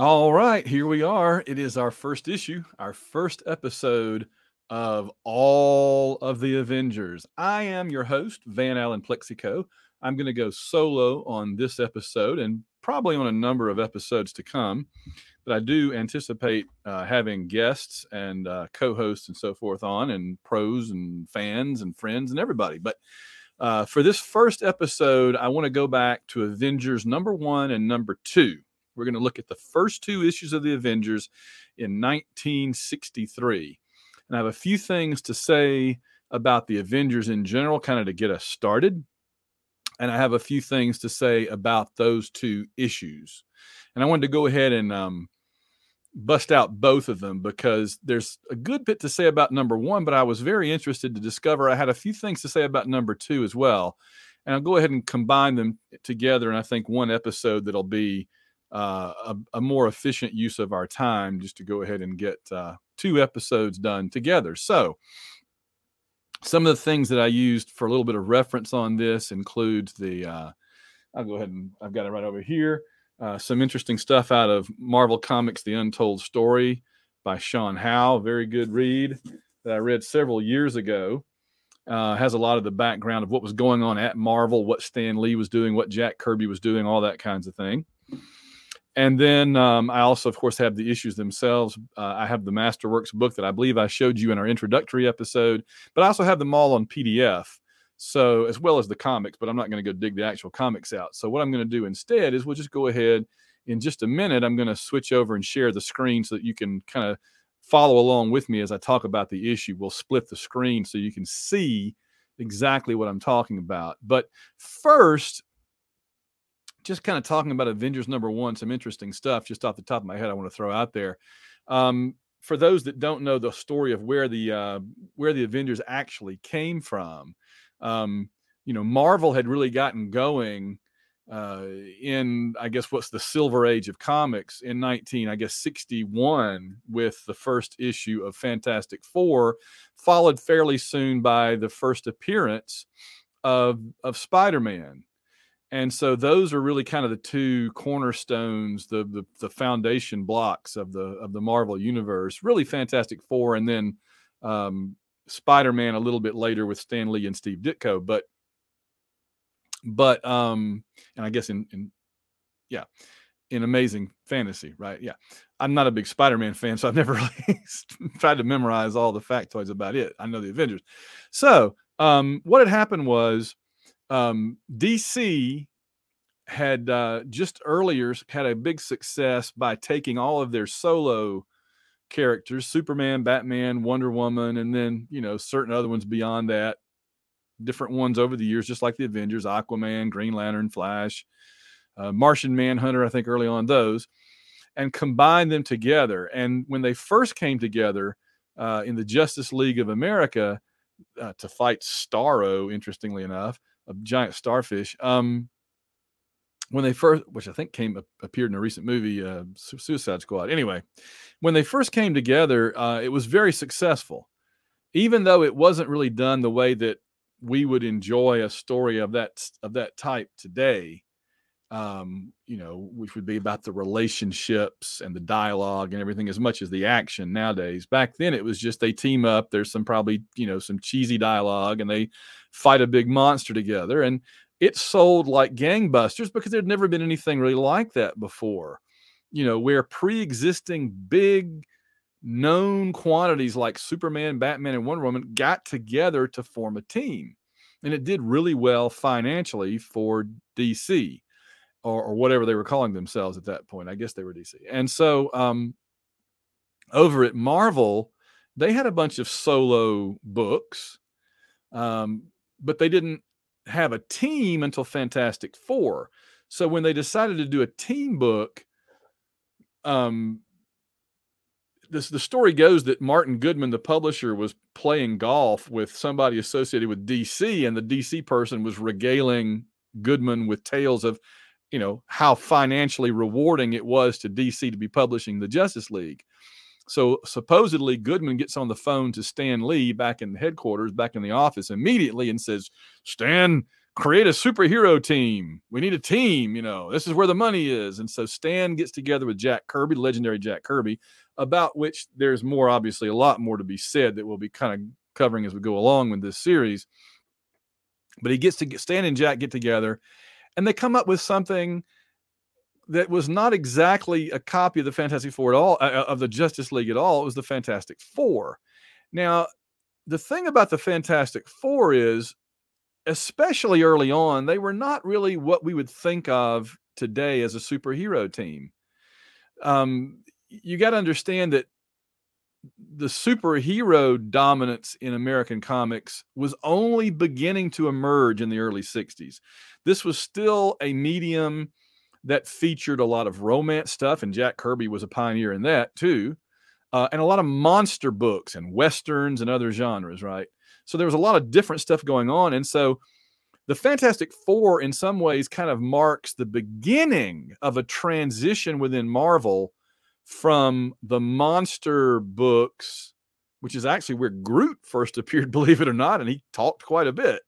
All right, here we are. It is our first issue, our first episode of all of the Avengers. I am your host, Van Allen Plexico. I'm going to go solo on this episode and probably on a number of episodes to come. But I do anticipate uh, having guests and uh, co hosts and so forth on, and pros and fans and friends and everybody. But uh, for this first episode, I want to go back to Avengers number one and number two. We're going to look at the first two issues of the Avengers in 1963. And I have a few things to say about the Avengers in general, kind of to get us started. And I have a few things to say about those two issues. And I wanted to go ahead and um, bust out both of them because there's a good bit to say about number one, but I was very interested to discover I had a few things to say about number two as well. And I'll go ahead and combine them together. And I think one episode that'll be uh, a, a, more efficient use of our time just to go ahead and get uh, two episodes done together. So, some of the things that I used for a little bit of reference on this includes the, uh, I'll go ahead and I've got it right over here. Uh, some interesting stuff out of Marvel Comics The Untold Story by Sean Howe. Very good read that I read several years ago. Uh, has a lot of the background of what was going on at Marvel, what Stan Lee was doing, what Jack Kirby was doing, all that kinds of thing. And then um, I also, of course, have the issues themselves. Uh, I have the Masterworks book that I believe I showed you in our introductory episode, but I also have them all on PDF. So, as well as the comics, but I'm not going to go dig the actual comics out. So, what I'm going to do instead is we'll just go ahead in just a minute. I'm going to switch over and share the screen so that you can kind of follow along with me as I talk about the issue. We'll split the screen so you can see exactly what I'm talking about. But first, just kind of talking about Avengers number one, some interesting stuff just off the top of my head I want to throw out there. Um, for those that don't know the story of where the uh, where the Avengers actually came from, um, you know, Marvel had really gotten going uh, in I guess what's the Silver Age of comics in 19 I guess 61 with the first issue of Fantastic Four, followed fairly soon by the first appearance of of Spider Man and so those are really kind of the two cornerstones the, the the, foundation blocks of the of the marvel universe. Really fantastic four and then um, spider-man a little bit later with stan lee and steve ditko but but um and i guess in in yeah in amazing fantasy right? Yeah. I'm not a big spider-man fan so i've never really tried to memorize all the factoids about it. I know the avengers. So um what had happened was um, DC had uh, just earlier had a big success by taking all of their solo characters Superman, Batman, Wonder Woman, and then, you know, certain other ones beyond that, different ones over the years, just like the Avengers, Aquaman, Green Lantern, Flash, uh, Martian Manhunter, I think early on those, and combine them together. And when they first came together uh, in the Justice League of America uh, to fight Starro, interestingly enough, a giant starfish. Um, when they first, which I think came appeared in a recent movie, uh, Suicide Squad. Anyway, when they first came together, uh, it was very successful, even though it wasn't really done the way that we would enjoy a story of that of that type today. Um, you know, which would be about the relationships and the dialogue and everything as much as the action nowadays. Back then, it was just they team up. There's some probably you know some cheesy dialogue and they fight a big monster together. And it sold like gangbusters because there'd never been anything really like that before. You know, where pre-existing big known quantities like Superman, Batman, and Wonder Woman got together to form a team. And it did really well financially for DC or, or whatever they were calling themselves at that point. I guess they were DC. And so um, over at Marvel, they had a bunch of solo books, um, but they didn't have a team until Fantastic Four. So when they decided to do a team book, um, this the story goes that Martin Goodman, the publisher, was playing golf with somebody associated with DC, and the DC person was regaling Goodman with tales of, you know, how financially rewarding it was to DC to be publishing the Justice League. So supposedly Goodman gets on the phone to Stan Lee back in the headquarters, back in the office immediately and says, Stan, create a superhero team. We need a team, you know. This is where the money is. And so Stan gets together with Jack Kirby, legendary Jack Kirby, about which there's more obviously a lot more to be said that we'll be kind of covering as we go along with this series. But he gets to Stan and Jack get together and they come up with something that was not exactly a copy of the Fantastic Four at all, uh, uh, of the Justice League at all. It was the Fantastic Four. Now, the thing about the Fantastic Four is, especially early on, they were not really what we would think of today as a superhero team. Um, you got to understand that the superhero dominance in American comics was only beginning to emerge in the early 60s. This was still a medium that featured a lot of romance stuff, and Jack Kirby was a pioneer in that too, uh, and a lot of monster books and westerns and other genres, right? So there was a lot of different stuff going on. And so the Fantastic Four, in some ways, kind of marks the beginning of a transition within Marvel from the monster books, which is actually where Groot first appeared, believe it or not, and he talked quite a bit.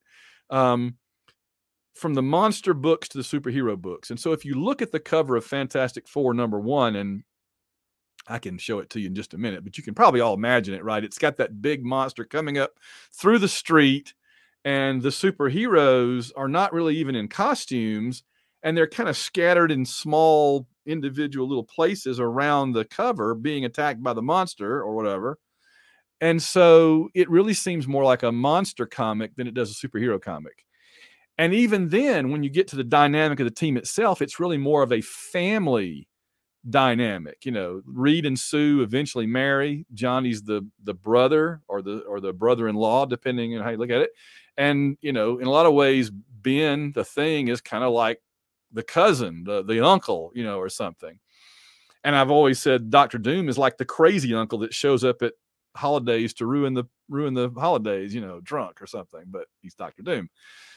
Um, from the monster books to the superhero books. And so if you look at the cover of Fantastic Four number one, and I can show it to you in just a minute, but you can probably all imagine it, right? It's got that big monster coming up through the street, and the superheroes are not really even in costumes, and they're kind of scattered in small individual little places around the cover being attacked by the monster or whatever. And so it really seems more like a monster comic than it does a superhero comic. And even then, when you get to the dynamic of the team itself, it's really more of a family dynamic. You know, Reed and Sue eventually marry. Johnny's the the brother or the or the brother-in-law, depending on how you look at it. And you know, in a lot of ways, Ben, the thing, is kind of like the cousin, the the uncle, you know, or something. And I've always said Doctor Doom is like the crazy uncle that shows up at holidays to ruin the ruin the holidays, you know, drunk or something. But he's Doctor Doom.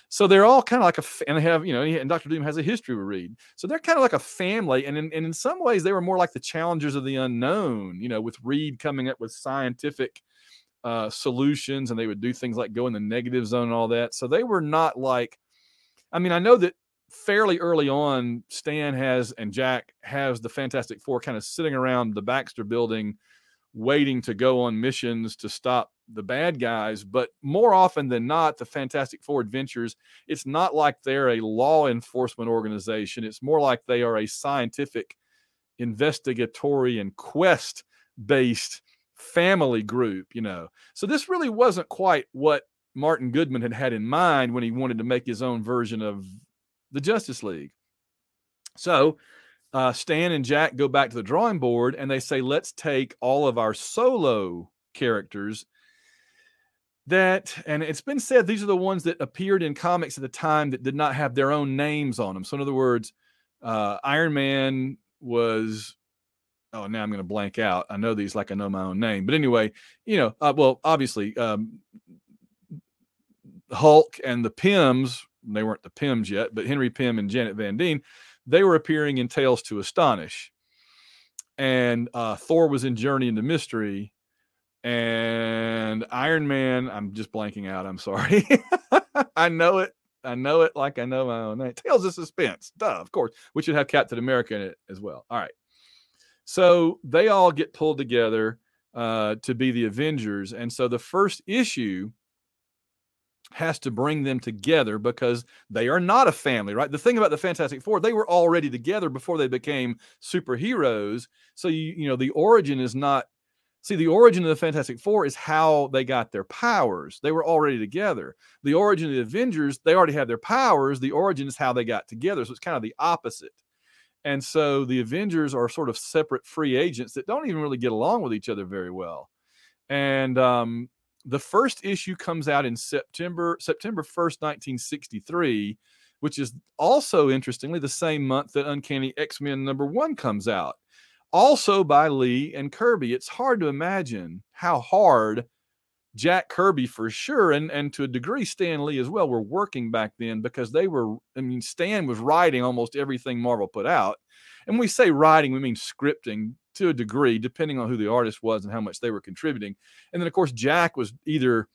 So they're all kind of like a and they have you know and Doctor Doom has a history with Reed. So they're kind of like a family, and in, and in some ways they were more like the challengers of the unknown. You know, with Reed coming up with scientific uh, solutions, and they would do things like go in the negative zone and all that. So they were not like. I mean, I know that fairly early on, Stan has and Jack has the Fantastic Four kind of sitting around the Baxter building, waiting to go on missions to stop the bad guys. But more often than not, the Fantastic Four Adventures, it's not like they're a law enforcement organization. It's more like they are a scientific, investigatory, and quest based family group, you know. So this really wasn't quite what Martin Goodman had had in mind when he wanted to make his own version of the Justice League. So uh, Stan and Jack go back to the drawing board and they say, let's take all of our solo characters that, and it's been said these are the ones that appeared in comics at the time that did not have their own names on them. So, in other words, uh, Iron Man was oh now i'm going to blank out i know these like i know my own name but anyway you know uh, well obviously um, hulk and the Pyms they weren't the Pyms yet, but Henry Pym and Janet Van Dyne, they were appearing in Tales to Astonish. And uh, Thor was in Journey into Mystery. And Iron Man, I'm just blanking out. I'm sorry. I know it. I know it like I know my own name. Tales of Suspense, duh, of course, We should have Captain America in it as well. All right. So they all get pulled together uh, to be the Avengers. And so the first issue has to bring them together because they are not a family, right? The thing about the Fantastic Four, they were already together before they became superheroes. So you you know the origin is not see the origin of the Fantastic Four is how they got their powers. They were already together. The origin of the Avengers, they already had their powers. The origin is how they got together. So it's kind of the opposite. And so the Avengers are sort of separate free agents that don't even really get along with each other very well. And um, the first issue comes out in September September 1st, 1963, which is also interestingly the same month that Uncanny X-Men number 1 comes out. Also by Lee and Kirby. It's hard to imagine how hard Jack Kirby for sure, and and to a degree Stan Lee as well, were working back then because they were. I mean, Stan was writing almost everything Marvel put out, and we say writing, we mean scripting to a degree, depending on who the artist was and how much they were contributing. And then, of course, Jack was either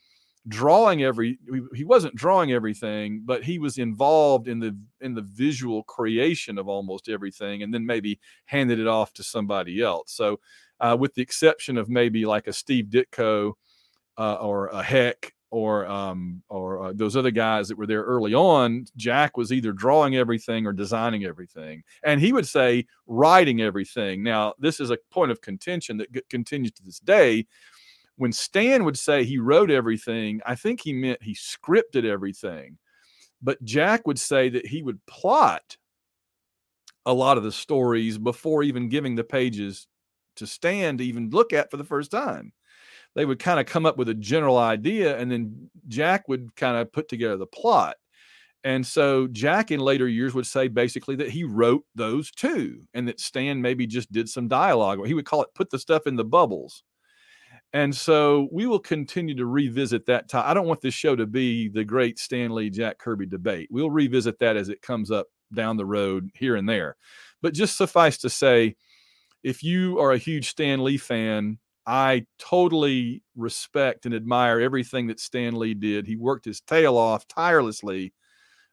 drawing every he wasn't drawing everything but he was involved in the in the visual creation of almost everything and then maybe handed it off to somebody else so uh, with the exception of maybe like a steve ditko uh, or a heck or um, or uh, those other guys that were there early on, Jack was either drawing everything or designing everything, and he would say writing everything. Now, this is a point of contention that g- continues to this day. When Stan would say he wrote everything, I think he meant he scripted everything, but Jack would say that he would plot a lot of the stories before even giving the pages to Stan to even look at for the first time they would kind of come up with a general idea and then Jack would kind of put together the plot. And so Jack in later years would say basically that he wrote those two and that Stan maybe just did some dialogue, or he would call it put the stuff in the bubbles. And so we will continue to revisit that. Time. I don't want this show to be the great Stan Lee Jack Kirby debate. We'll revisit that as it comes up down the road here and there. But just suffice to say, if you are a huge Stan Lee fan, I totally respect and admire everything that Stan Lee did. He worked his tail off tirelessly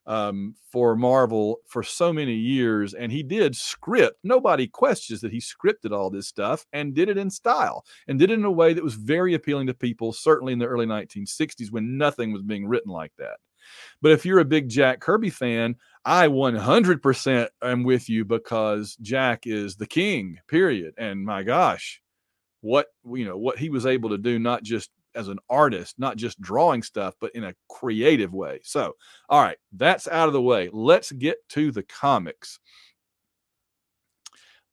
um, for Marvel for so many years, and he did script. Nobody questions that he scripted all this stuff and did it in style and did it in a way that was very appealing to people, certainly in the early 1960s when nothing was being written like that. But if you're a big Jack Kirby fan, I 100% am with you because Jack is the king, period. And my gosh, what you know what he was able to do not just as an artist not just drawing stuff but in a creative way. So all right that's out of the way. Let's get to the comics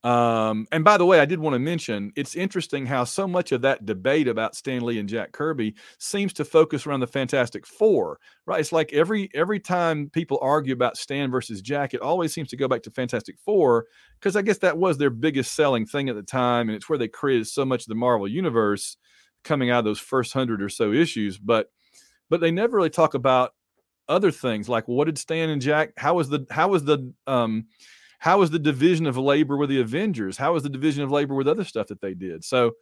um, and by the way, I did want to mention it's interesting how so much of that debate about Stan Lee and Jack Kirby seems to focus around the Fantastic Four, right? It's like every every time people argue about Stan versus Jack, it always seems to go back to Fantastic Four because I guess that was their biggest selling thing at the time, and it's where they created so much of the Marvel universe coming out of those first hundred or so issues. But but they never really talk about other things like what did Stan and Jack? How was the how was the um how is the division of labor with the Avengers? How is the division of labor with other stuff that they did? So,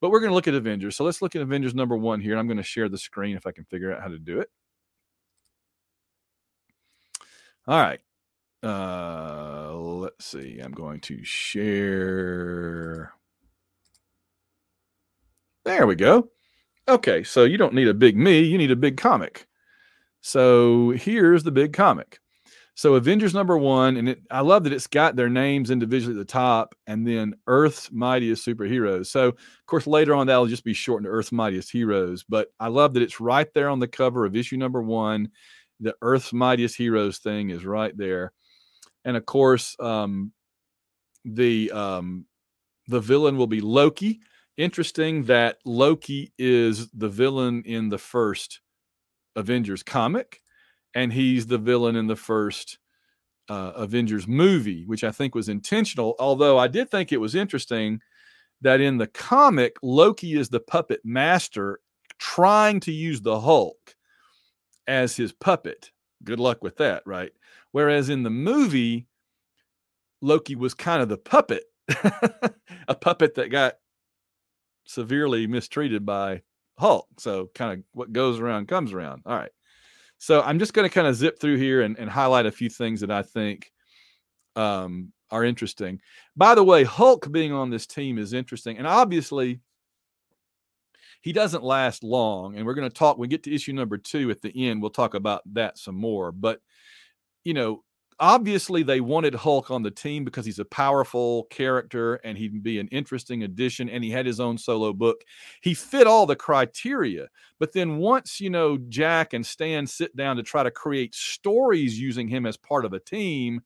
but we're going to look at Avengers. So let's look at Avengers number one here. I'm going to share the screen if I can figure out how to do it. All right. Uh, let's see. I'm going to share. There we go. Okay, so you don't need a big me, you need a big comic. So here's the big comic. So Avengers number one, and it, I love that it's got their names individually at the top, and then Earth's mightiest superheroes. So of course later on that'll just be shortened to Earth's mightiest heroes. But I love that it's right there on the cover of issue number one. The Earth's mightiest heroes thing is right there, and of course um, the um, the villain will be Loki. Interesting that Loki is the villain in the first Avengers comic and he's the villain in the first uh, Avengers movie, which I think was intentional. Although I did think it was interesting that in the comic, Loki is the puppet master trying to use the Hulk as his puppet. Good luck with that, right? Whereas in the movie, Loki was kind of the puppet, a puppet that got severely mistreated by Hulk. So, kind of what goes around comes around. All right. So I'm just going to kind of zip through here and, and, highlight a few things that I think um, are interesting. By the way, Hulk being on this team is interesting. And obviously, he doesn't last long. And we're going to talk, we get to issue number two at the end. We'll talk about that some more. But, you know, obviously they wanted Hulk on the team because he's a powerful character and he'd be an interesting addition and he had his own solo book. He fit all the criteria. But then once, you know, Jack and Stan sit down to try to create stories using him as part of a team,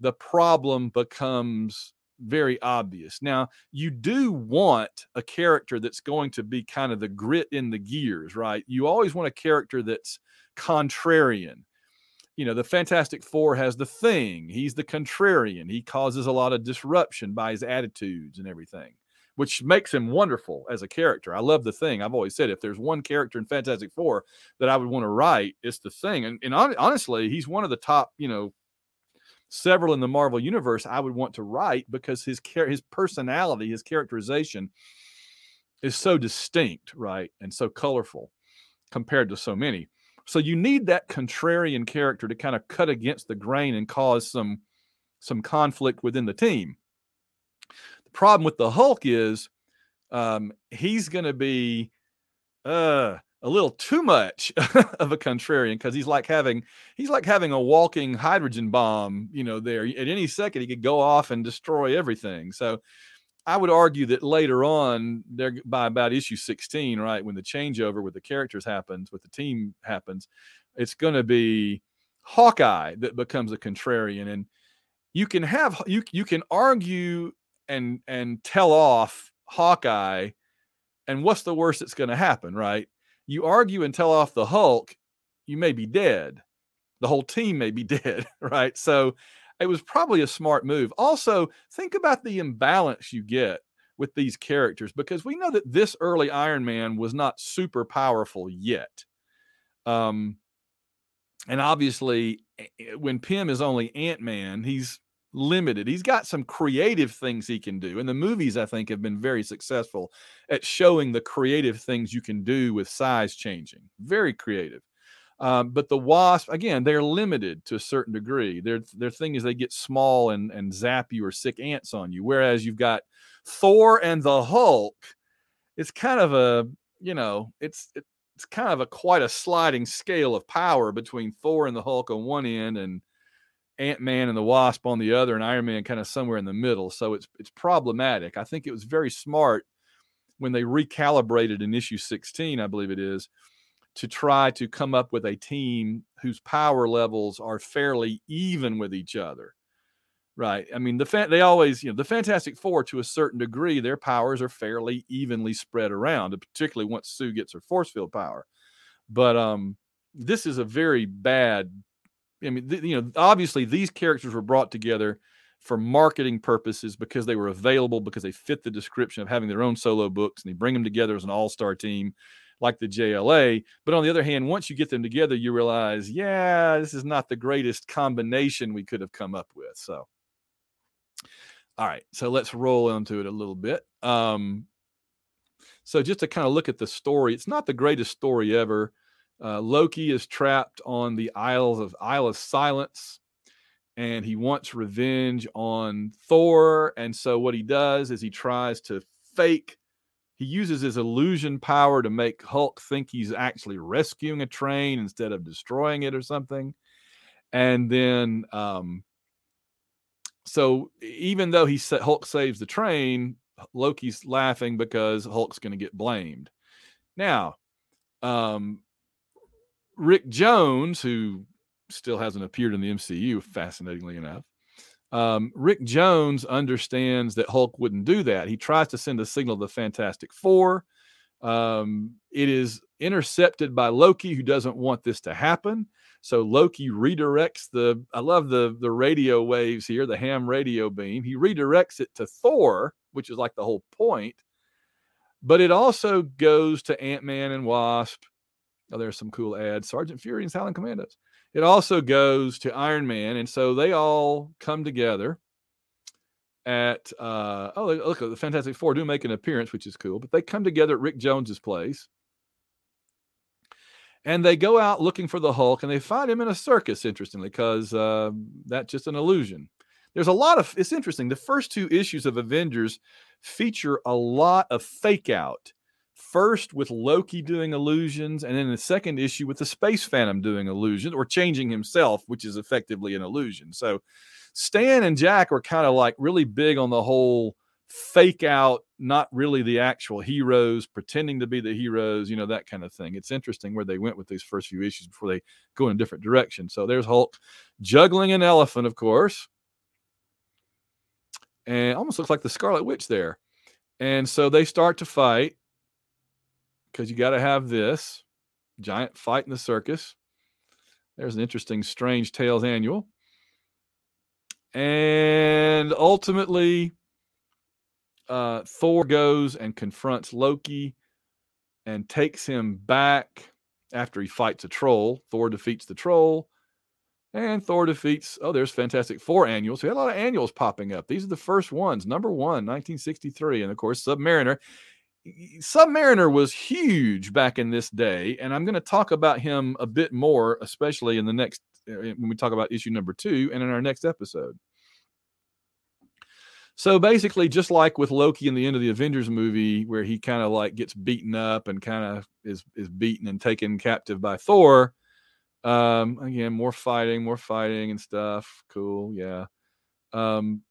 the problem becomes very obvious. Now, you do want a character that's going to be kind of the grit in the gears, right? You always want a character that's contrarian you know, the Fantastic Four has the thing. He's the contrarian. He causes a lot of disruption by his attitudes and everything, which makes him wonderful as a character. I love the thing. I've always said if there's one character in Fantastic Four that I would want to write, it's the thing. And, and honestly, he's one of the top, you know, several in the Marvel universe I would want to write because his his personality, his characterization is so distinct, right? And so colorful. compared to so many. So you need that contrarian character to kind of cut against the grain and cause some some conflict within the team. The problem with the Hulk is um, he's going to be uh, a little too much of a contrarian because he's like having he's like having a walking hydrogen bomb. You know, there at any second he could go off and destroy everything. So I would argue that later on, there by about issue 16, right, when the changeover with the characters happens, with the team happens, it's going to be Hawkeye that becomes a contrarian, and you can have you you can argue and and tell off Hawkeye, and what's the worst that's going to happen, right? You argue and tell off the Hulk, you may be dead. The whole team may be dead, right? So it was probably a smart move. Also, think about the imbalance you get with these characters because we know that this early Iron Man was not super powerful yet. Um, and obviously, when Pym is only Ant Man, he's limited. He's got some creative things he can do. And the movies, I think, have been very successful at showing the creative things you can do with size changing. Very creative. Um, but the wasp, again, they're limited to a certain degree. Their their thing is they get small and and zap you or sick ants on you. Whereas you've got Thor and the Hulk, it's kind of a you know it's it's kind of a quite a sliding scale of power between Thor and the Hulk on one end and Ant Man and the Wasp on the other, and Iron Man kind of somewhere in the middle. So it's it's problematic. I think it was very smart when they recalibrated in issue 16, I believe it is, to try to come up with a team whose power levels are fairly even with each other. Right. I mean, the fa- they always, you know, the Fantastic Four to a certain degree, their powers are fairly evenly spread around, particularly once Sue gets her force field power. But um, this is a very bad. I mean, th- you know, obviously these characters were brought together for marketing purposes because they were available because they fit the description of having their own solo books and they bring them together as an all-star team like the JLA. But on the other hand, once you get them together, you realize, yeah, this is not the greatest combination we could have come up with. So, all right, so let's roll into it a little bit. Um, so just to kind of look at the story, it's not the greatest story ever. Uh, Loki is trapped on the Isles of Isle of Silence, and he wants revenge on Thor. And so what he does is he tries to fake he uses his illusion power to make Hulk think he's actually rescuing a train instead of destroying it or something. And then, um, so even though he sa- Hulk saves the train, Loki's laughing because Hulk's going to get blamed. Now, um, Rick Jones, who still hasn't appeared in the MCU, fascinatingly enough, um, Rick Jones understands that Hulk wouldn't do that. He tries to send a signal to the Fantastic Four. Um, it is intercepted by Loki, who doesn't want this to happen. So Loki redirects the. I love the the radio waves here, the ham radio beam. He redirects it to Thor, which is like the whole point. But it also goes to Ant Man and Wasp. Oh, there's some cool ads. Sergeant Fury and Silent Commandos. It also goes to Iron Man, and so they all come together at uh, oh look, the Fantastic Four do make an appearance, which is cool. But they come together at Rick Jones's place, and they go out looking for the Hulk, and they find him in a circus. Interestingly, because uh, that's just an illusion. There's a lot of it's interesting. The first two issues of Avengers feature a lot of fake out first with Loki doing illusions, and then the second issue with the Space Phantom doing illusions or changing himself, which is effectively an illusion. So Stan and Jack were kind of like really big on the whole fake out, not really the actual heroes, pretending to be the heroes, you know, that kind of thing. It's interesting where they went with these first few issues before they go in a different direction. So there's Hulk juggling an elephant, of course. And almost looks like the Scarlet Witch there. And so they start to fight because you got to have this giant fight in the circus. There's an interesting Strange Tales annual. And ultimately, uh, Thor goes and confronts Loki and takes him back after he fights a troll. Thor defeats the troll. And Thor defeats, oh, there's Fantastic Four annuals. We had a lot of annuals popping up. These are the first ones. Number one, 1963. And of course, Submariner Submariner was huge back in this day, and I'm going to talk about him a bit more, especially in the next uh, when we talk about issue number two and in our next episode. So basically, just like with Loki in the end of the Avengers movie, where he kind of like gets beaten up and kind of is is beaten and taken captive by Thor. Um, again, more fighting, more fighting and stuff. Cool, yeah. Um,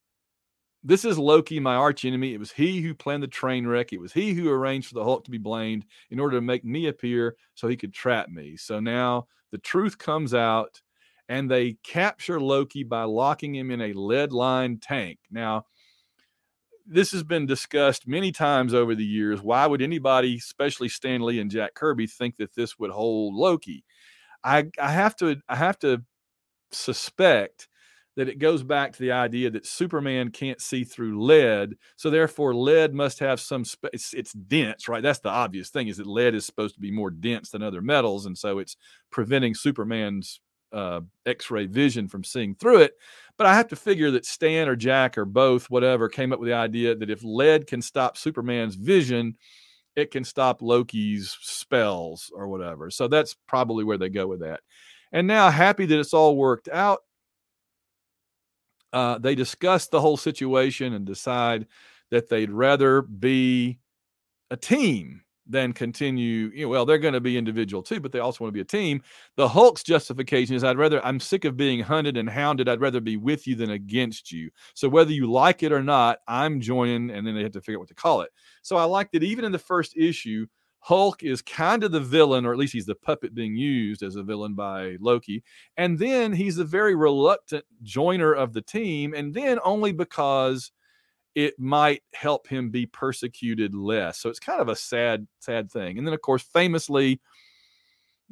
this is Loki, my arch enemy. It was he who planned the train wreck. It was he who arranged for the Hulk to be blamed in order to make me appear so he could trap me. So now the truth comes out and they capture Loki by locking him in a lead lined tank. Now, this has been discussed many times over the years. Why would anybody, especially Stan Lee and Jack Kirby, think that this would hold Loki? I, I have to I have to suspect that it goes back to the idea that Superman can't see through lead, so therefore lead must have some space. It's, it's dense, right? That's the obvious thing is that lead is supposed to be more dense than other metals, and so it's preventing Superman's uh, X-ray vision from seeing through it. But I have to figure that Stan or Jack or both, whatever, came up with the idea that if lead can stop Superman's vision, it can stop Loki's spells or whatever. So that's probably where they go with that. And now, happy that it's all worked out, uh, they discuss the whole situation and decide that they'd rather be a team than continue. You know, well, they're going to be individual too, but they also want to be a team. The Hulk's justification is I'd rather, I'm sick of being hunted and hounded. I'd rather be with you than against you. So whether you like it or not, I'm joining, and then they have to figure out what to call it. So I like that even in the first issue, Hulk is kind of the villain, or at least he's the puppet being used as a villain by Loki. And then he's a very reluctant joiner of the team, and then only because it might help him be persecuted less. So it's kind of a sad, sad thing. And then, of course, famously,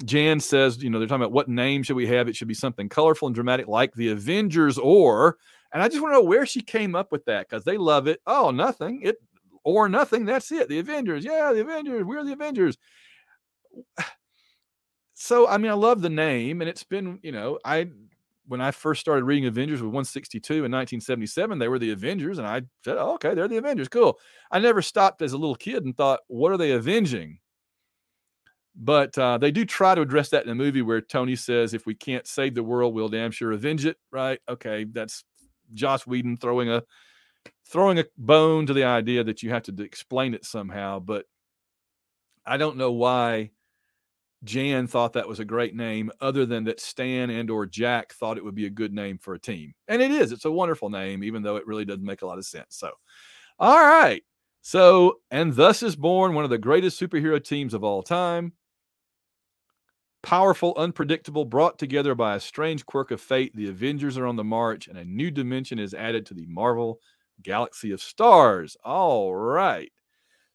Jan says, you know, they're talking about what name should we have? It should be something colorful and dramatic like the Avengers or. And I just want to know where she came up with that because they love it. Oh, nothing. It or nothing. That's it. The Avengers. Yeah, the Avengers. We're the Avengers. So, I mean, I love the name, and it's been, you know, I when I first started reading Avengers with 162 in 1977, they were the Avengers, and I said, oh, okay, they're the Avengers. Cool. I never stopped as a little kid and thought, what are they avenging? But uh, they do try to address that in the movie where Tony says, if we can't save the world, we'll damn sure avenge it. Right? Okay, that's Joss Whedon throwing a throwing a bone to the idea that you have to explain it somehow, but I don't know why Jan thought that was a great name other than that Stan and or Jack thought it would be a good name for a team. And it is. It's a wonderful name even though it really doesn't make a lot of sense. So, all right. So, and thus is born one of the greatest superhero teams of all time. Powerful, unpredictable, brought together by a strange quirk of fate, the Avengers are on the march and a new dimension is added to the Marvel galaxy of stars. All right.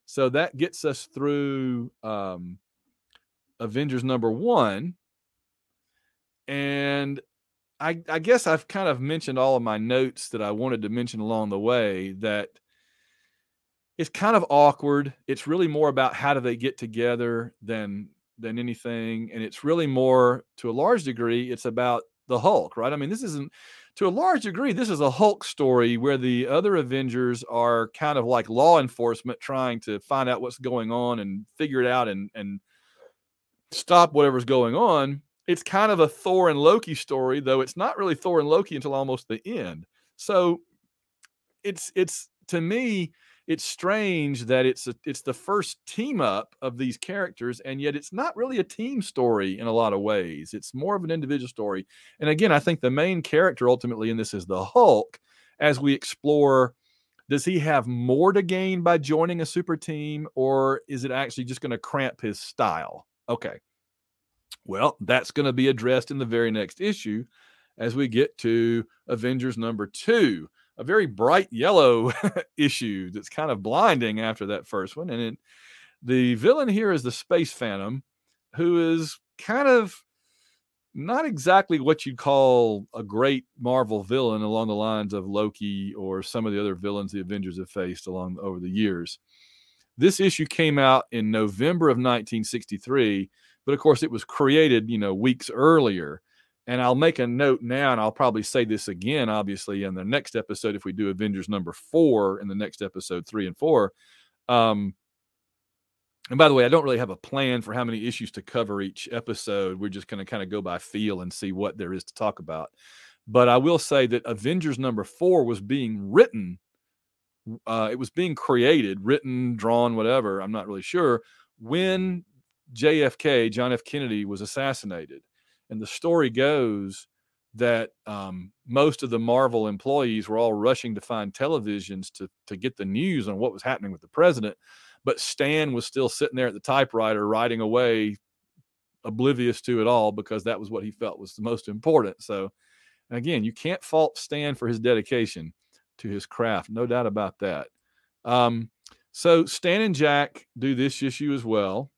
So that gets us through um, Avengers number one. And I, I guess I've kind of mentioned all of my notes that I wanted to mention along the way that it's kind of awkward. It's really more about how do they get together than than anything. And it's really more to a large degree, it's about the Hulk, right? I mean, this isn't to a large degree, this is a Hulk story where the other Avengers are kind of like law enforcement trying to find out what's going on and figure it out and and stop whatever's going on. It's kind of a Thor and Loki story, though it's not really Thor and Loki until almost the end. So it's it's to me, it's strange that it's a, it's the first team up of these characters and yet it's not really a team story in a lot of ways. It's more of an individual story. And again i think the main character ultimately in this is the hulk. As we explore does he have more to gain by joining a super team or is it actually just going to cramp his style? Okay. Well that's going to be addressed in the very next issue as we get to avengers number two a very bright yellow issue that's kind of blinding after that first one. And it, the villain here is the Space Phantom, who is kind of not exactly what you'd call a great Marvel villain along the lines of Loki or some of the other villains the Avengers have faced along over the years. This issue came out in November of 1963, but of course it was created, you know, weeks earlier. And I'll make a note now, and I'll probably say this again, obviously, in the next episode if we do Avengers number four in the next episode, three and four. Um, and by the way, I don't really have a plan for how many issues to cover each episode. We're just going to kind of go by feel and see what there is to talk about. But I will say that Avengers number four was being written. Uh, it was being created, written, drawn, whatever. I'm not really sure when JFK, John F. Kennedy, was assassinated. And the story goes that um, most of the Marvel employees were all rushing to find televisions to to get the news on what was happening with the president. But Stan was still sitting there at the typewriter writing away, oblivious to it all because that was what he felt was the most important. So, again, you can't fault Stan for his dedication to his craft, no doubt about that. Um, so Stan and Jack do this issue as well.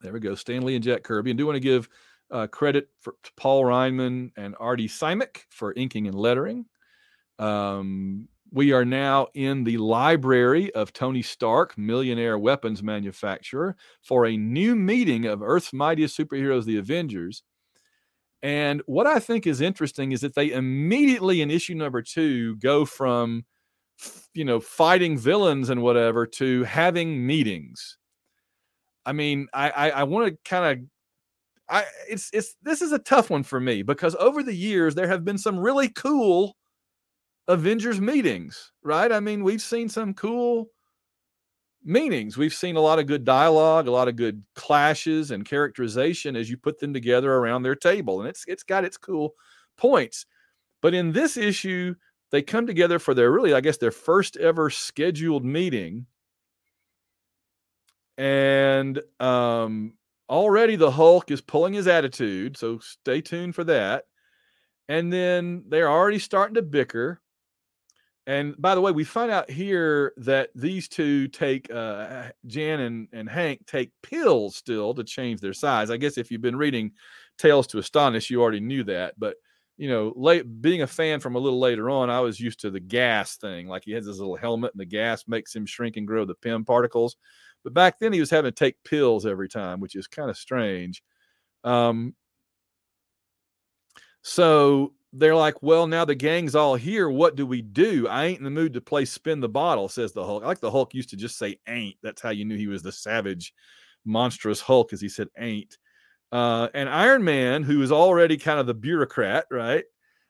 There we go, Stan Lee and Jack Kirby, and do want to give uh, credit for, to Paul Reinman and Artie Simek for inking and lettering. Um, we are now in the library of Tony Stark, millionaire weapons manufacturer, for a new meeting of Earth's mightiest superheroes, the Avengers. And what I think is interesting is that they immediately in issue number two go from, you know, fighting villains and whatever to having meetings. I mean, I I, I want to kind of I it's it's this is a tough one for me because over the years there have been some really cool Avengers meetings, right? I mean, we've seen some cool meetings. We've seen a lot of good dialogue, a lot of good clashes and characterization as you put them together around their table, and it's it's got its cool points. But in this issue, they come together for their really, I guess, their first ever scheduled meeting, and um, already the Hulk is pulling his attitude, so stay tuned for that. And then they're already starting to bicker. And by the way, we find out here that these two take uh, Jan and, and Hank take pills still to change their size. I guess if you've been reading Tales to Astonish, you already knew that. But you know, late being a fan from a little later on, I was used to the gas thing. Like he has this little helmet, and the gas makes him shrink and grow the Pym particles. But back then he was having to take pills every time, which is kind of strange. Um, so they're like, well, now the gang's all here. What do we do? I ain't in the mood to play spin the bottle, says the Hulk. I like the Hulk used to just say ain't. That's how you knew he was the savage, monstrous Hulk, as he said ain't. Uh, and Iron Man, who is already kind of the bureaucrat, right?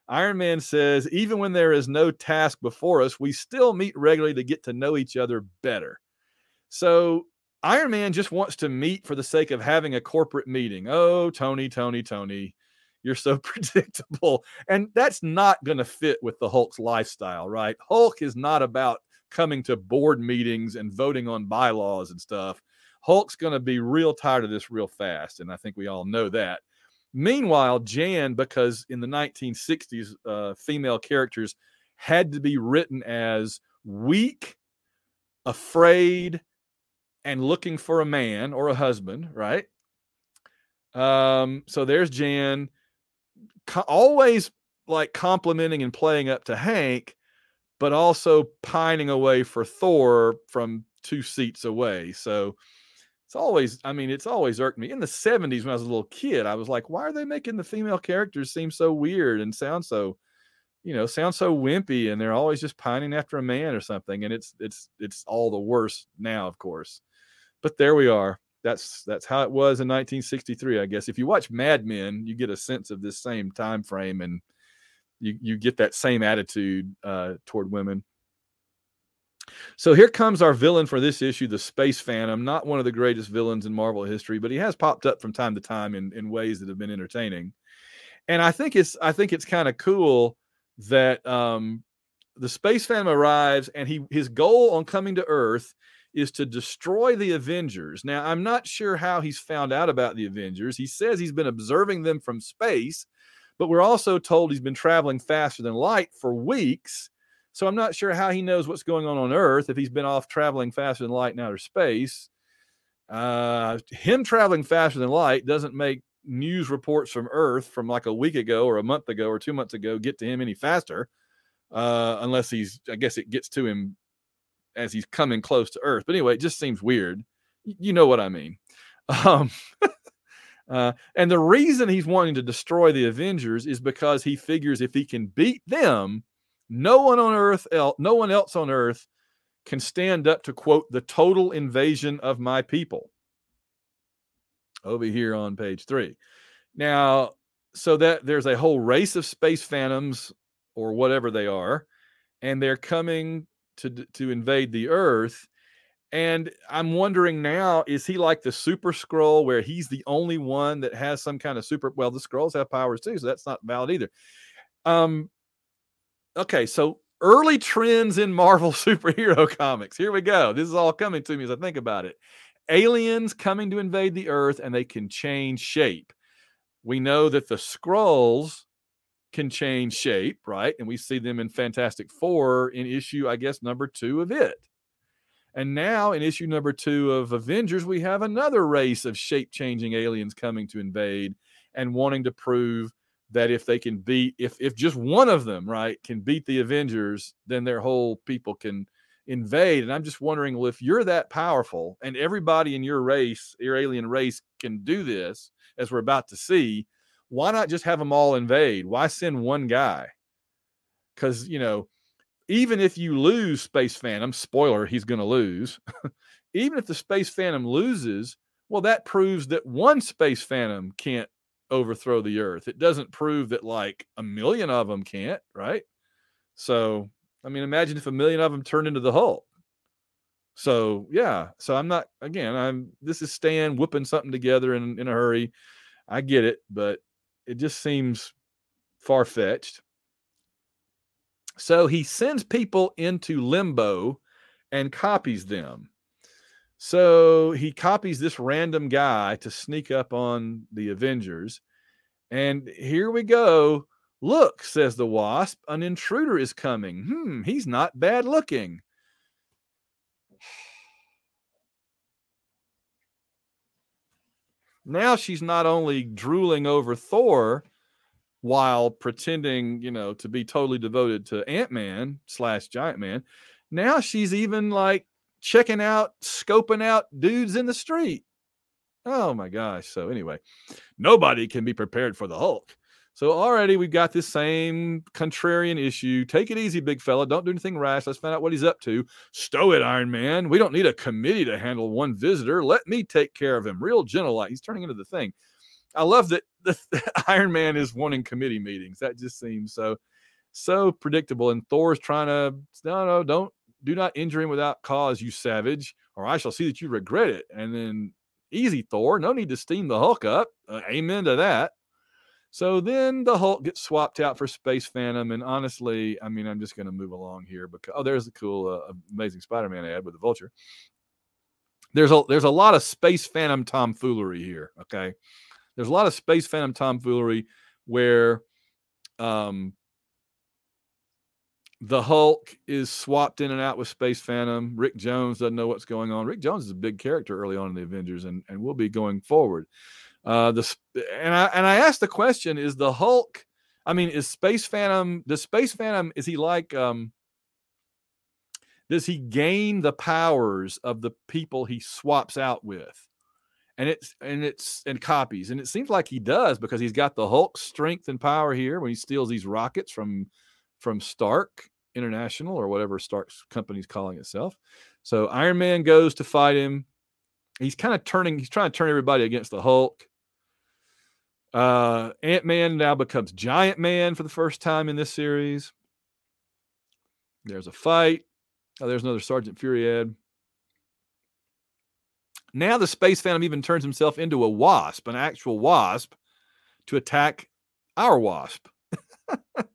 Iron Man says, even when there is no task before us, we still meet regularly to get to know each other better. So Iron Man just wants to meet for the sake of having a corporate meeting. Oh, Tony, Tony, Tony, you're so predictable. And that's not going to fit with the Hulk's lifestyle, right? Hulk is not about coming to board meetings and voting on bylaws and stuff. Hulk's going to be real tired of this real fast. And I think we all know that. Meanwhile, Jan, because in the 1960s, uh, female characters had to be written as weak, afraid, and looking for a man or a husband, right? Um, so there's Jan, co- always like complimenting and playing up to Hank, but also pining away for Thor from two seats away. So it's always, I mean, it's always irked me. In the 70s, when I was a little kid, I was like, why are they making the female characters seem so weird and sound so, you know, sound so wimpy and they're always just pining after a man or something. And it's it's it's all the worse now, of course. But there we are. That's that's how it was in 1963, I guess. If you watch Mad Men, you get a sense of this same time frame, and you you get that same attitude uh, toward women. So here comes our villain for this issue, the Space Phantom. Not one of the greatest villains in Marvel history, but he has popped up from time to time in, in ways that have been entertaining. And I think it's I think it's kind of cool that um, the Space Phantom arrives, and he his goal on coming to Earth is to destroy the Avengers. Now, I'm not sure how he's found out about the Avengers. He says he's been observing them from space, but we're also told he's been traveling faster than light for weeks. So I'm not sure how he knows what's going on on Earth if he's been off traveling faster than light in outer space. Uh, him traveling faster than light doesn't make news reports from Earth from like a week ago or a month ago or two months ago get to him any faster, uh, unless he's, I guess it gets to him as he's coming close to Earth. But anyway, it just seems weird. You know what I mean. Um, uh, and the reason he's wanting to destroy the Avengers is because he figures if he can beat them, no one on Earth, el- no one else on Earth can stand up to quote the total invasion of my people. Over here on page three. Now, so that there's a whole race of space phantoms or whatever they are, and they're coming to to invade the Earth. And I'm wondering now, is he like the Super Skrull where he's the only one that has some kind of super? Well, the Skrulls have powers too, so that's not valid either. Um, okay, so early trends in Marvel superhero comics. Here we go. This is all coming to me as I think about it. Aliens coming to invade the Earth and they can change shape. We know that the Skrulls can change shape, right? And we see them in Fantastic Four in issue, I guess, number two of it. And now in issue number two of Avengers, we have another race of shape changing aliens coming to invade and wanting to prove that if they can beat, if if just one of them, right, can beat the Avengers, then their whole people can invade. And I'm just wondering, well, if you're that powerful and everybody in your race, your alien race, can do this, as we're about to see, why not just have them all invade? Why send one guy? Because, you know, even if you lose Space Phantom, spoiler, he's going to lose. even if the Space Phantom loses, well, that proves that one Space Phantom can't overthrow the Earth. It doesn't prove that like a million of them can't, right? So, I mean, imagine if a million of them turned into the Hulk. So, yeah. So I'm not, again, I'm, this is Stan whipping something together in, in a hurry. I get it, but it just seems far fetched. So he sends people into limbo and copies them. So he copies this random guy to sneak up on the Avengers. And here we go. Look, says the Wasp, an intruder is coming. Hmm, he's not bad looking. Now she's not only drooling over Thor, while pretending, you know, to be totally devoted to Ant Man slash Giant Man. Now she's even like checking out, scoping out dudes in the street. Oh my gosh. So, anyway, nobody can be prepared for the Hulk. So, already we've got this same contrarian issue. Take it easy, big fella. Don't do anything rash. Let's find out what he's up to. Stow it, Iron Man. We don't need a committee to handle one visitor. Let me take care of him. Real gentle like. He's turning into the thing. I love that the, the Iron Man is wanting committee meetings. That just seems so so predictable. And Thor's trying to no no don't do not injure him without cause, you savage, or I shall see that you regret it. And then easy Thor, no need to steam the Hulk up. Uh, amen to that. So then the Hulk gets swapped out for Space Phantom, and honestly, I mean, I'm just going to move along here because oh, there's a cool, uh, amazing Spider-Man ad with the Vulture. There's a there's a lot of Space Phantom tomfoolery here. Okay, there's a lot of space phantom tomfoolery where um, the Hulk is swapped in and out with Space Phantom. Rick Jones doesn't know what's going on. Rick Jones is a big character early on in the Avengers, and and will be going forward. Uh, the and I and I asked the question: Is the Hulk? I mean, is Space Phantom? The Space Phantom is he like? Um, does he gain the powers of the people he swaps out with? and it's and it's and copies and it seems like he does because he's got the hulk strength and power here when he steals these rockets from from stark international or whatever stark's company's calling itself so iron man goes to fight him he's kind of turning he's trying to turn everybody against the hulk uh ant-man now becomes giant man for the first time in this series there's a fight oh, there's another sergeant fury ad now the Space Phantom even turns himself into a wasp, an actual wasp, to attack our wasp.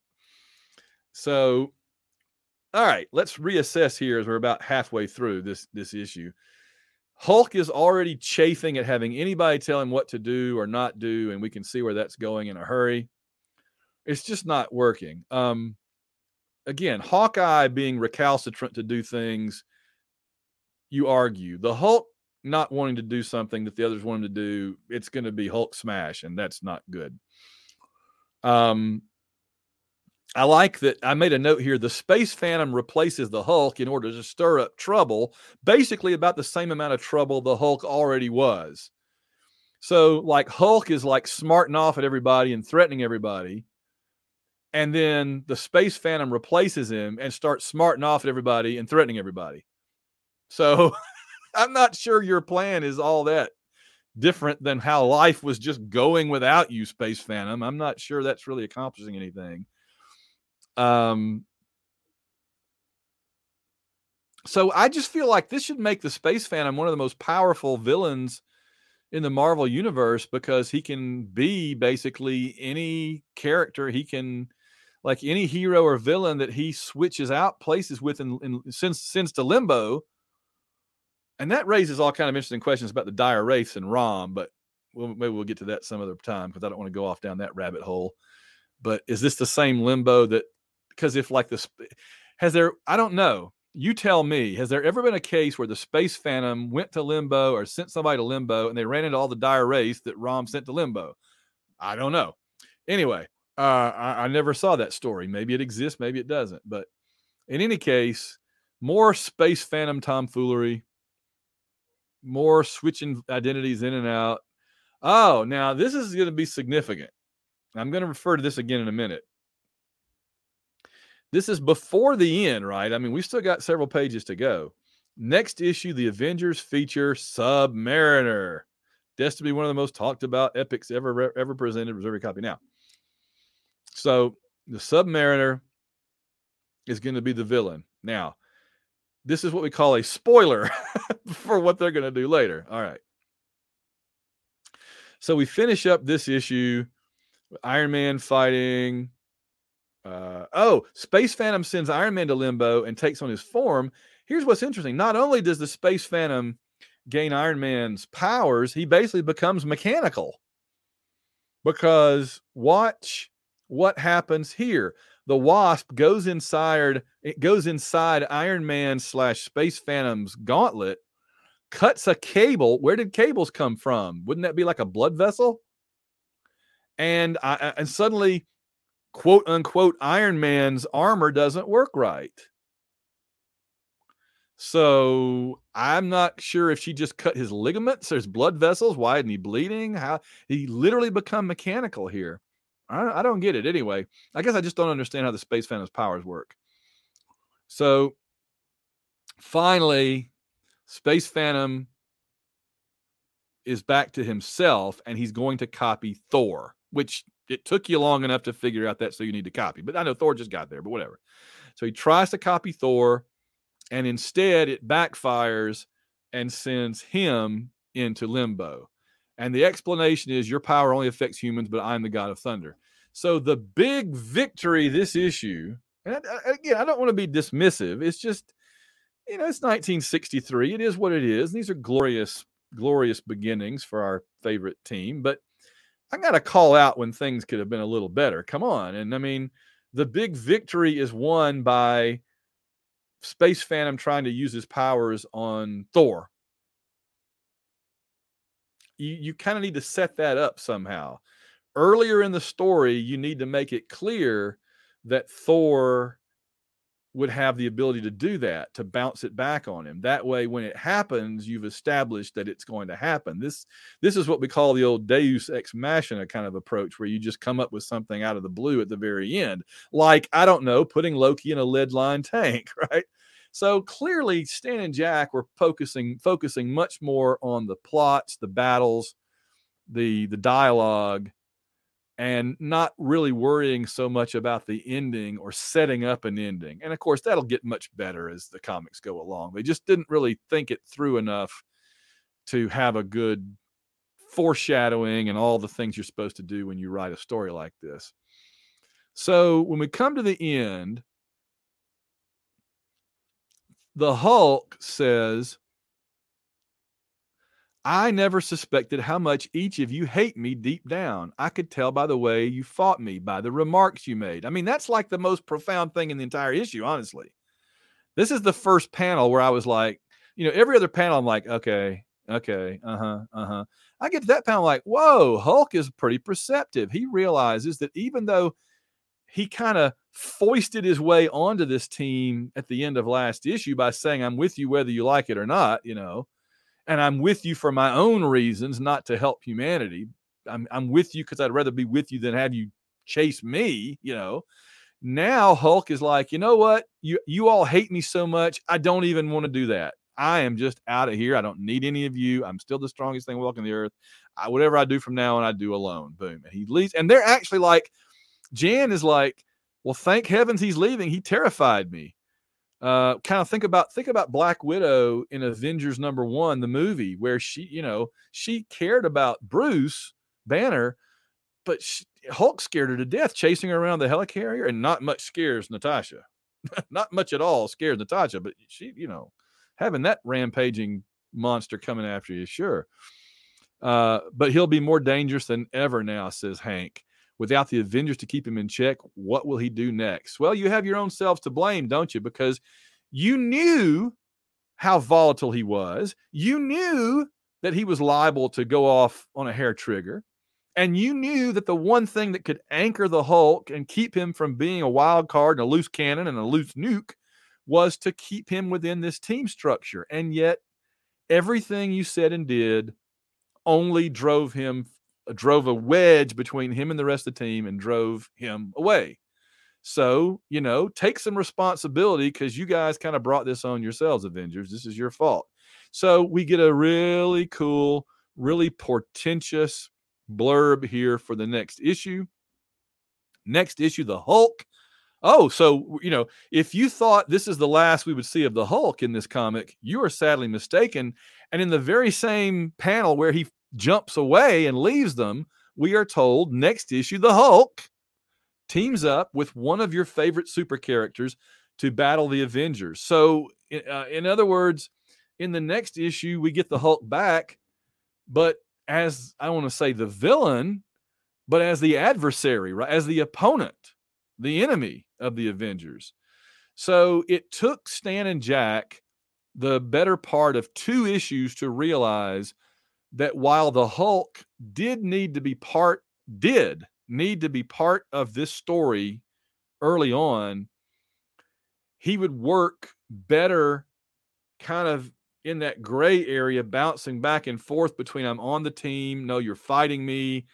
so, all right, let's reassess here as we're about halfway through this this issue. Hulk is already chafing at having anybody tell him what to do or not do, and we can see where that's going in a hurry. It's just not working. Um, again, Hawkeye being recalcitrant to do things, you argue. The Hulk not wanting to do something that the others want him to do, it's going to be Hulk smash, and that's not good. Um, I like that. I made a note here. The Space Phantom replaces the Hulk in order to stir up trouble, basically about the same amount of trouble the Hulk already was. So, like, Hulk is like smarting off at everybody and threatening everybody. And then the Space Phantom replaces him and starts smarting off at everybody and threatening everybody. So I'm not sure your plan is all that different than how life was just going without you, Space Phantom. I'm not sure that's really accomplishing anything. Um, so I just feel like this should make the Space Phantom one of the most powerful villains in the Marvel universe because he can be basically any character. He can, like any hero or villain that he switches out places with and, and sends to limbo. And that raises all kind of interesting questions about the dire wraiths and Rom, but we'll, maybe we'll get to that some other time because I don't want to go off down that rabbit hole. But is this the same limbo that? Because if like this, has there? I don't know you tell me, has there ever been a case where the Space Phantom went to limbo or sent somebody to limbo and they ran into all the dire wraiths that Rom sent to limbo? I don't know. Anyway, uh, I, I never saw that story. Maybe it exists, maybe it doesn't. But in any case, more Space Phantom tomfoolery, more switching identities in and out. Oh, now this is going to be significant. I'm going to refer to this again in a minute. This is before the end, right? I mean, we've still got several pages to go. Next issue, the Avengers feature Submariner. Destined to be one of the most talked about epics ever ever presented. Reserve your copy now. So the Submariner is going to be the villain. Now, this is what we call a spoiler for what they're going to do later. All right. So we finish up this issue. Iron Man fighting uh, oh, Space Phantom sends Iron Man to limbo and takes on his form. Here's what's interesting. Not only does the Space Phantom gain Iron Man's powers, he basically becomes mechanical. Because watch what happens here. The Wasp goes inside, it goes inside Iron Man slash Space Phantom's gauntlet, cuts a cable. Where did cables come from? Wouldn't that be like a blood vessel? And I, and suddenly quote unquote Iron Man's armor doesn't work right. So I'm not sure if she just cut his ligaments, there's blood vessels. Why isn't he bleeding? How he literally become mechanical here. I, I don't get it. Anyway, I guess I just don't understand how the Space Phantom's powers work. So finally, Space Phantom is back to himself and he's going to copy Thor, which it took you long enough to figure out that, so you need to copy. But I know Thor just got there, but whatever. So he tries to copy Thor, and instead it backfires and sends him into limbo. And the explanation is your power only affects humans, but I'm the god of thunder. So the big victory this issue, and again, I don't want to be dismissive. It's just, you know, it's 1963. It is what it is. And These are glorious, glorious beginnings for our favorite team. But I got to call out when things could have been a little better. Come on. And I mean, the big victory is won by Space Phantom trying to use his powers on Thor. You, you kind of need to set that up somehow. Earlier in the story, you need to make it clear that Thor would have the ability to do that to bounce it back on him. That way when it happens you've established that it's going to happen. This this is what we call the old deus ex machina kind of approach where you just come up with something out of the blue at the very end. Like i don't know putting loki in a lead line tank right? So clearly stan and jack were focusing focusing much more on the plots the battles the the dialogue and not really worrying so much about the ending or setting up an ending. And of course, that'll get much better as the comics go along. They just didn't really think it through enough to have a good foreshadowing and all the things you're supposed to do when you write a story like this. So when we come to the end, the Hulk says, I never suspected how much each of you hate me deep down. I could tell by the way you fought me, by the remarks you made. I mean, that's like the most profound thing in the entire issue, honestly. This is the first panel where I was like, you know, every other panel, I'm like, okay, okay, uh huh, uh huh. I get to that panel, like, whoa, Hulk is pretty perceptive. He realizes that even though he kind of foisted his way onto this team at the end of last issue by saying, I'm with you whether you like it or not, you know and I'm with you for my own reasons, not to help humanity. I'm I'm with you because I'd rather be with you than have you chase me, you know. Now Hulk is like, you know what? You you all hate me so much, I don't even want to do that. I am just out of here. I don't need any of you. I'm still the strongest thing walking the earth. I, whatever I do from now on, I do alone. Boom. And he leaves. And they're actually like, Jan is like, well, thank heavens he's leaving. He terrified me. Uh, kind of think about think about Black Widow in Avengers number one, the movie, where she, you know, she cared about Bruce Banner, but she, Hulk scared her to death, chasing her around the helicarrier, and not much scares Natasha. not much at all scares Natasha, but she, you know, having that rampaging monster coming after you, sure. Uh, but he'll be more dangerous than ever now, says Hank. Without the Avengers to keep him in check, what will he do next? Well, you have your own selves to blame, don't you? Because you knew how volatile he was. You knew that he was liable to go off on a hair trigger. And you knew that the one thing that could anchor the Hulk and keep him from being a wild card and a loose cannon and a loose nuke was to keep him within this team structure. And yet, everything you said and did only drove him, drove a wedge between him and the rest of the team and drove him away. So, you know, take some responsibility because you guys kind of brought this on yourselves, Avengers. This is your fault. So, we get a really cool, really portentous blurb here for the next issue. Next issue, the Hulk. Oh, so you know, if you thought this is the last we would see of the Hulk in this comic, you are sadly mistaken. And in the very same panel where he jumps away and leaves them, we are told next issue the Hulk teams up with one of your favorite super characters to battle the Avengers. So, uh, in other words, in the next issue, we get the Hulk back, but as I want to say the villain, but as the adversary, right? As the opponent, the enemy of the Avengers. So it took Stan and Jack the better part of two issues to realize that while the Hulk did need to be part, did need to be part of this story early on, he would work better kind of in that gray area, bouncing back and forth between I'm on the team, no, you're fighting me,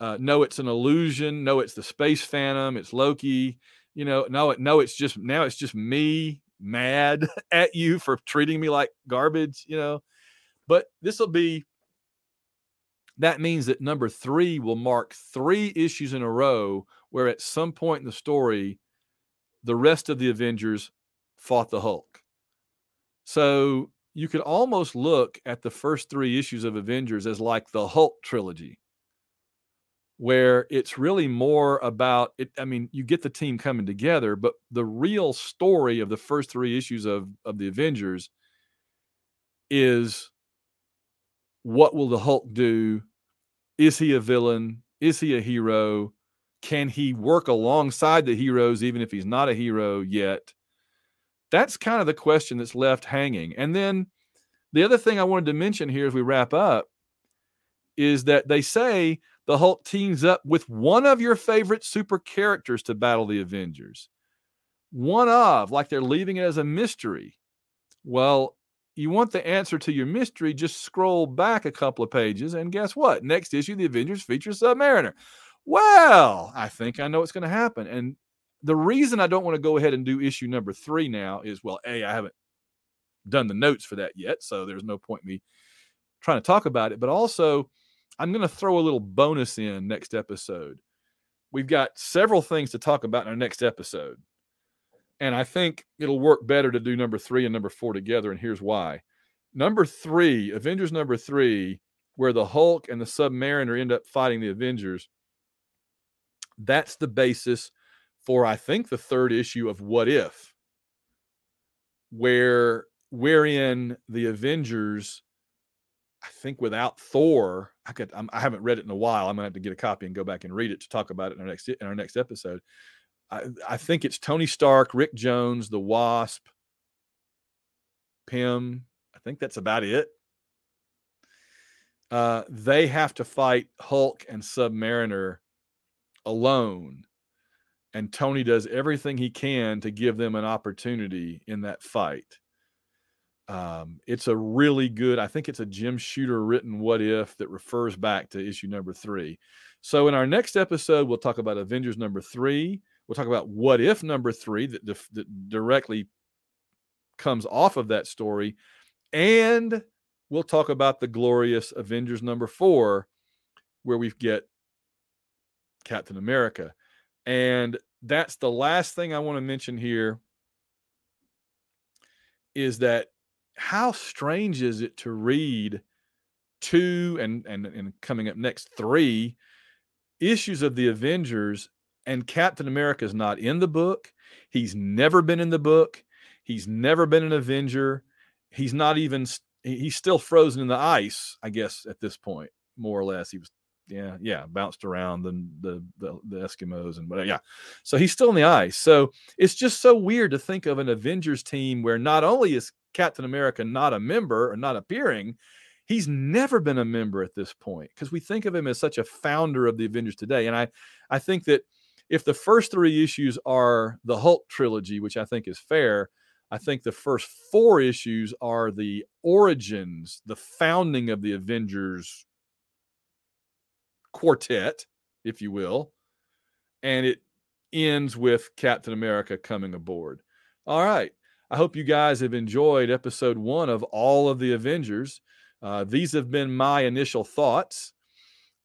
uh, no, it's an illusion, no, it's the space phantom, it's Loki, you know, no, no, it's just now it's just me mad at you for treating me like garbage, you know. But this will be that means that number three will mark three issues in a row where at some point in the story, the rest of the Avengers fought the Hulk. So you could almost look at the first three issues of Avengers as like the Hulk trilogy, where it's really more about it. I mean, you get the team coming together, but the real story of the first three issues of, of the Avengers is what will the Hulk do? Is he a villain? Is he a hero? Can he work alongside the heroes even if he's not a hero yet? That's kind of the question that's left hanging. And then the other thing I wanted to mention here as we wrap up is that they say the Hulk teams up with one of your favorite super characters to battle the Avengers. One of, like they're leaving it as a mystery. Well, you want the answer to your mystery, just scroll back a couple of pages, and guess what? Next issue, the Avengers feature Submariner. Well, I think I know what's going to happen. And the reason I don't want to go ahead and do issue number three now is well, A, I haven't done the notes for that yet. So there's no point me trying to talk about it. But also, I'm going to throw a little bonus in next episode. We've got several things to talk about in our next episode. And I think it'll work better to do number three and number four together. And here's why. Number three, Avengers number three, where the Hulk and the Submariner end up fighting the Avengers, that's the basis for I think the third issue of What If, where wherein the Avengers, I think without Thor, I could I'm, I have not read it in a while. I'm gonna have to get a copy and go back and read it to talk about it in our next in our next episode. I, I think it's Tony Stark, Rick Jones, the Wasp, Pym. I think that's about it. Uh, they have to fight Hulk and Submariner alone and Tony does everything he can to give them an opportunity in that fight. Um, it's a really good, I think it's a Jim Shooter written what if that refers back to issue number three. So, in our next episode, we'll talk about Avengers number three. We'll talk about what if number three that, that directly comes off of that story. And we'll talk about the glorious Avengers number four, where we get Captain America. And that's the last thing I want to mention here is that how strange is it to read two and and, and coming up next three issues of the Avengers and Captain America is not in the book. He's never been in the book. He's never been an Avenger. He's not even he's still frozen in the ice, I guess at this point, more or less. He was yeah, yeah, bounced around the the the, the Eskimos and whatever. Yeah, so he's still in the ice. So it's just so weird to think of an Avengers team where not only is Captain America not a member or not appearing, he's never been a member at this point because we think of him as such a founder of the Avengers today. And I I think that if the first three issues are the Hulk trilogy, which I think is fair, I think the first four issues are the origins, the founding of the Avengers quartet, if you will. And it ends with Captain America coming aboard. All right. I hope you guys have enjoyed episode one of all of the Avengers. Uh, these have been my initial thoughts.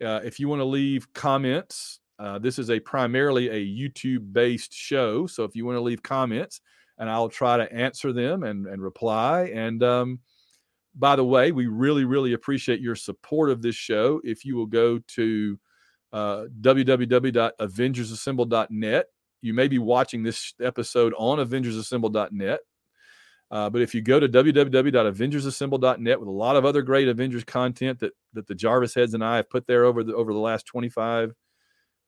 Uh, if you want to leave comments, uh, this is a primarily a YouTube based show. So if you want to leave comments, and I'll try to answer them and, and reply. And um, by the way, we really, really appreciate your support of this show. If you will go to uh, www.avengersassemble.net, you may be watching this episode on avengersassemble.net. Uh, but if you go to www.avengersassemble.net with a lot of other great Avengers content that that the Jarvis heads and I have put there over the over the last 25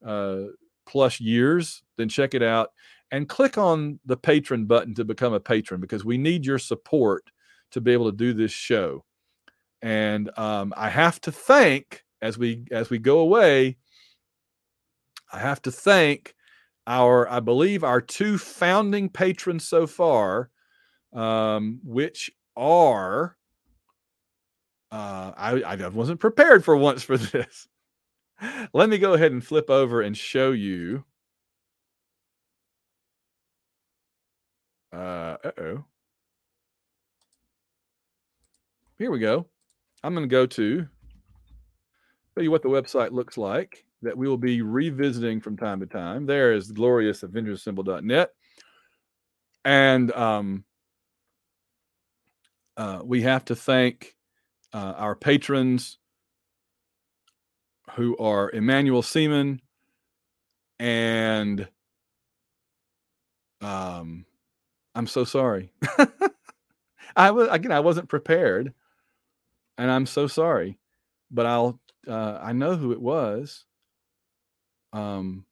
uh, plus years, then check it out and click on the patron button to become a patron because we need your support to be able to do this show. And um, I have to thank as we as we go away. I have to thank our I believe our two founding patrons so far um, which are uh, I, I wasn't prepared for once for this. Let me go ahead and flip over and show you. Uh oh. Here we go. I'm going to go to tell you what the website looks like that we will be revisiting from time to time. There is glorious avengersassemble.net. And um, uh, we have to thank uh, our patrons who are Emmanuel Seaman and um, I'm so sorry. I was again I wasn't prepared, and I'm so sorry, but I'll uh, I know who it was. Um,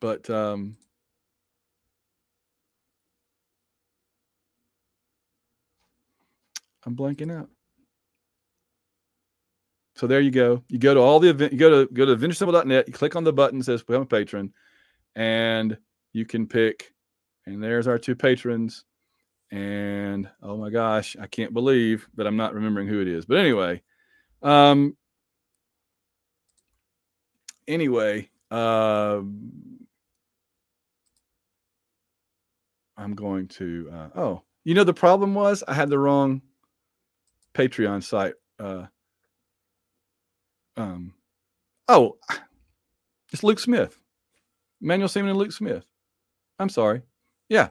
but um, I'm blanking out. So there you go. You go to all the event. You go to go to avengersassemble.net. You click on the button that says become a patron, and you can pick. And there's our two patrons. And oh my gosh, I can't believe that I'm not remembering who it is. But anyway, um, anyway, uh, I'm going to. Uh, oh, you know the problem was I had the wrong Patreon site. Uh, um, oh, it's Luke Smith, Manuel Seaman and Luke Smith. I'm sorry. Yeah.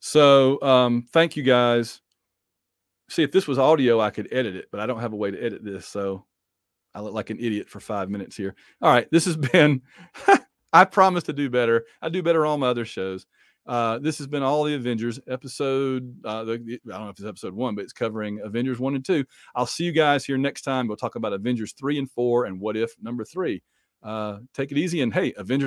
So um, thank you guys. See, if this was audio, I could edit it, but I don't have a way to edit this. So I look like an idiot for five minutes here. All right. This has been, I promise to do better. I do better on my other shows. Uh, this has been all the Avengers episode. Uh, the, I don't know if it's episode one, but it's covering Avengers one and two. I'll see you guys here next time. We'll talk about Avengers three and four and what if number three. Uh, take it easy and hey, Avengers.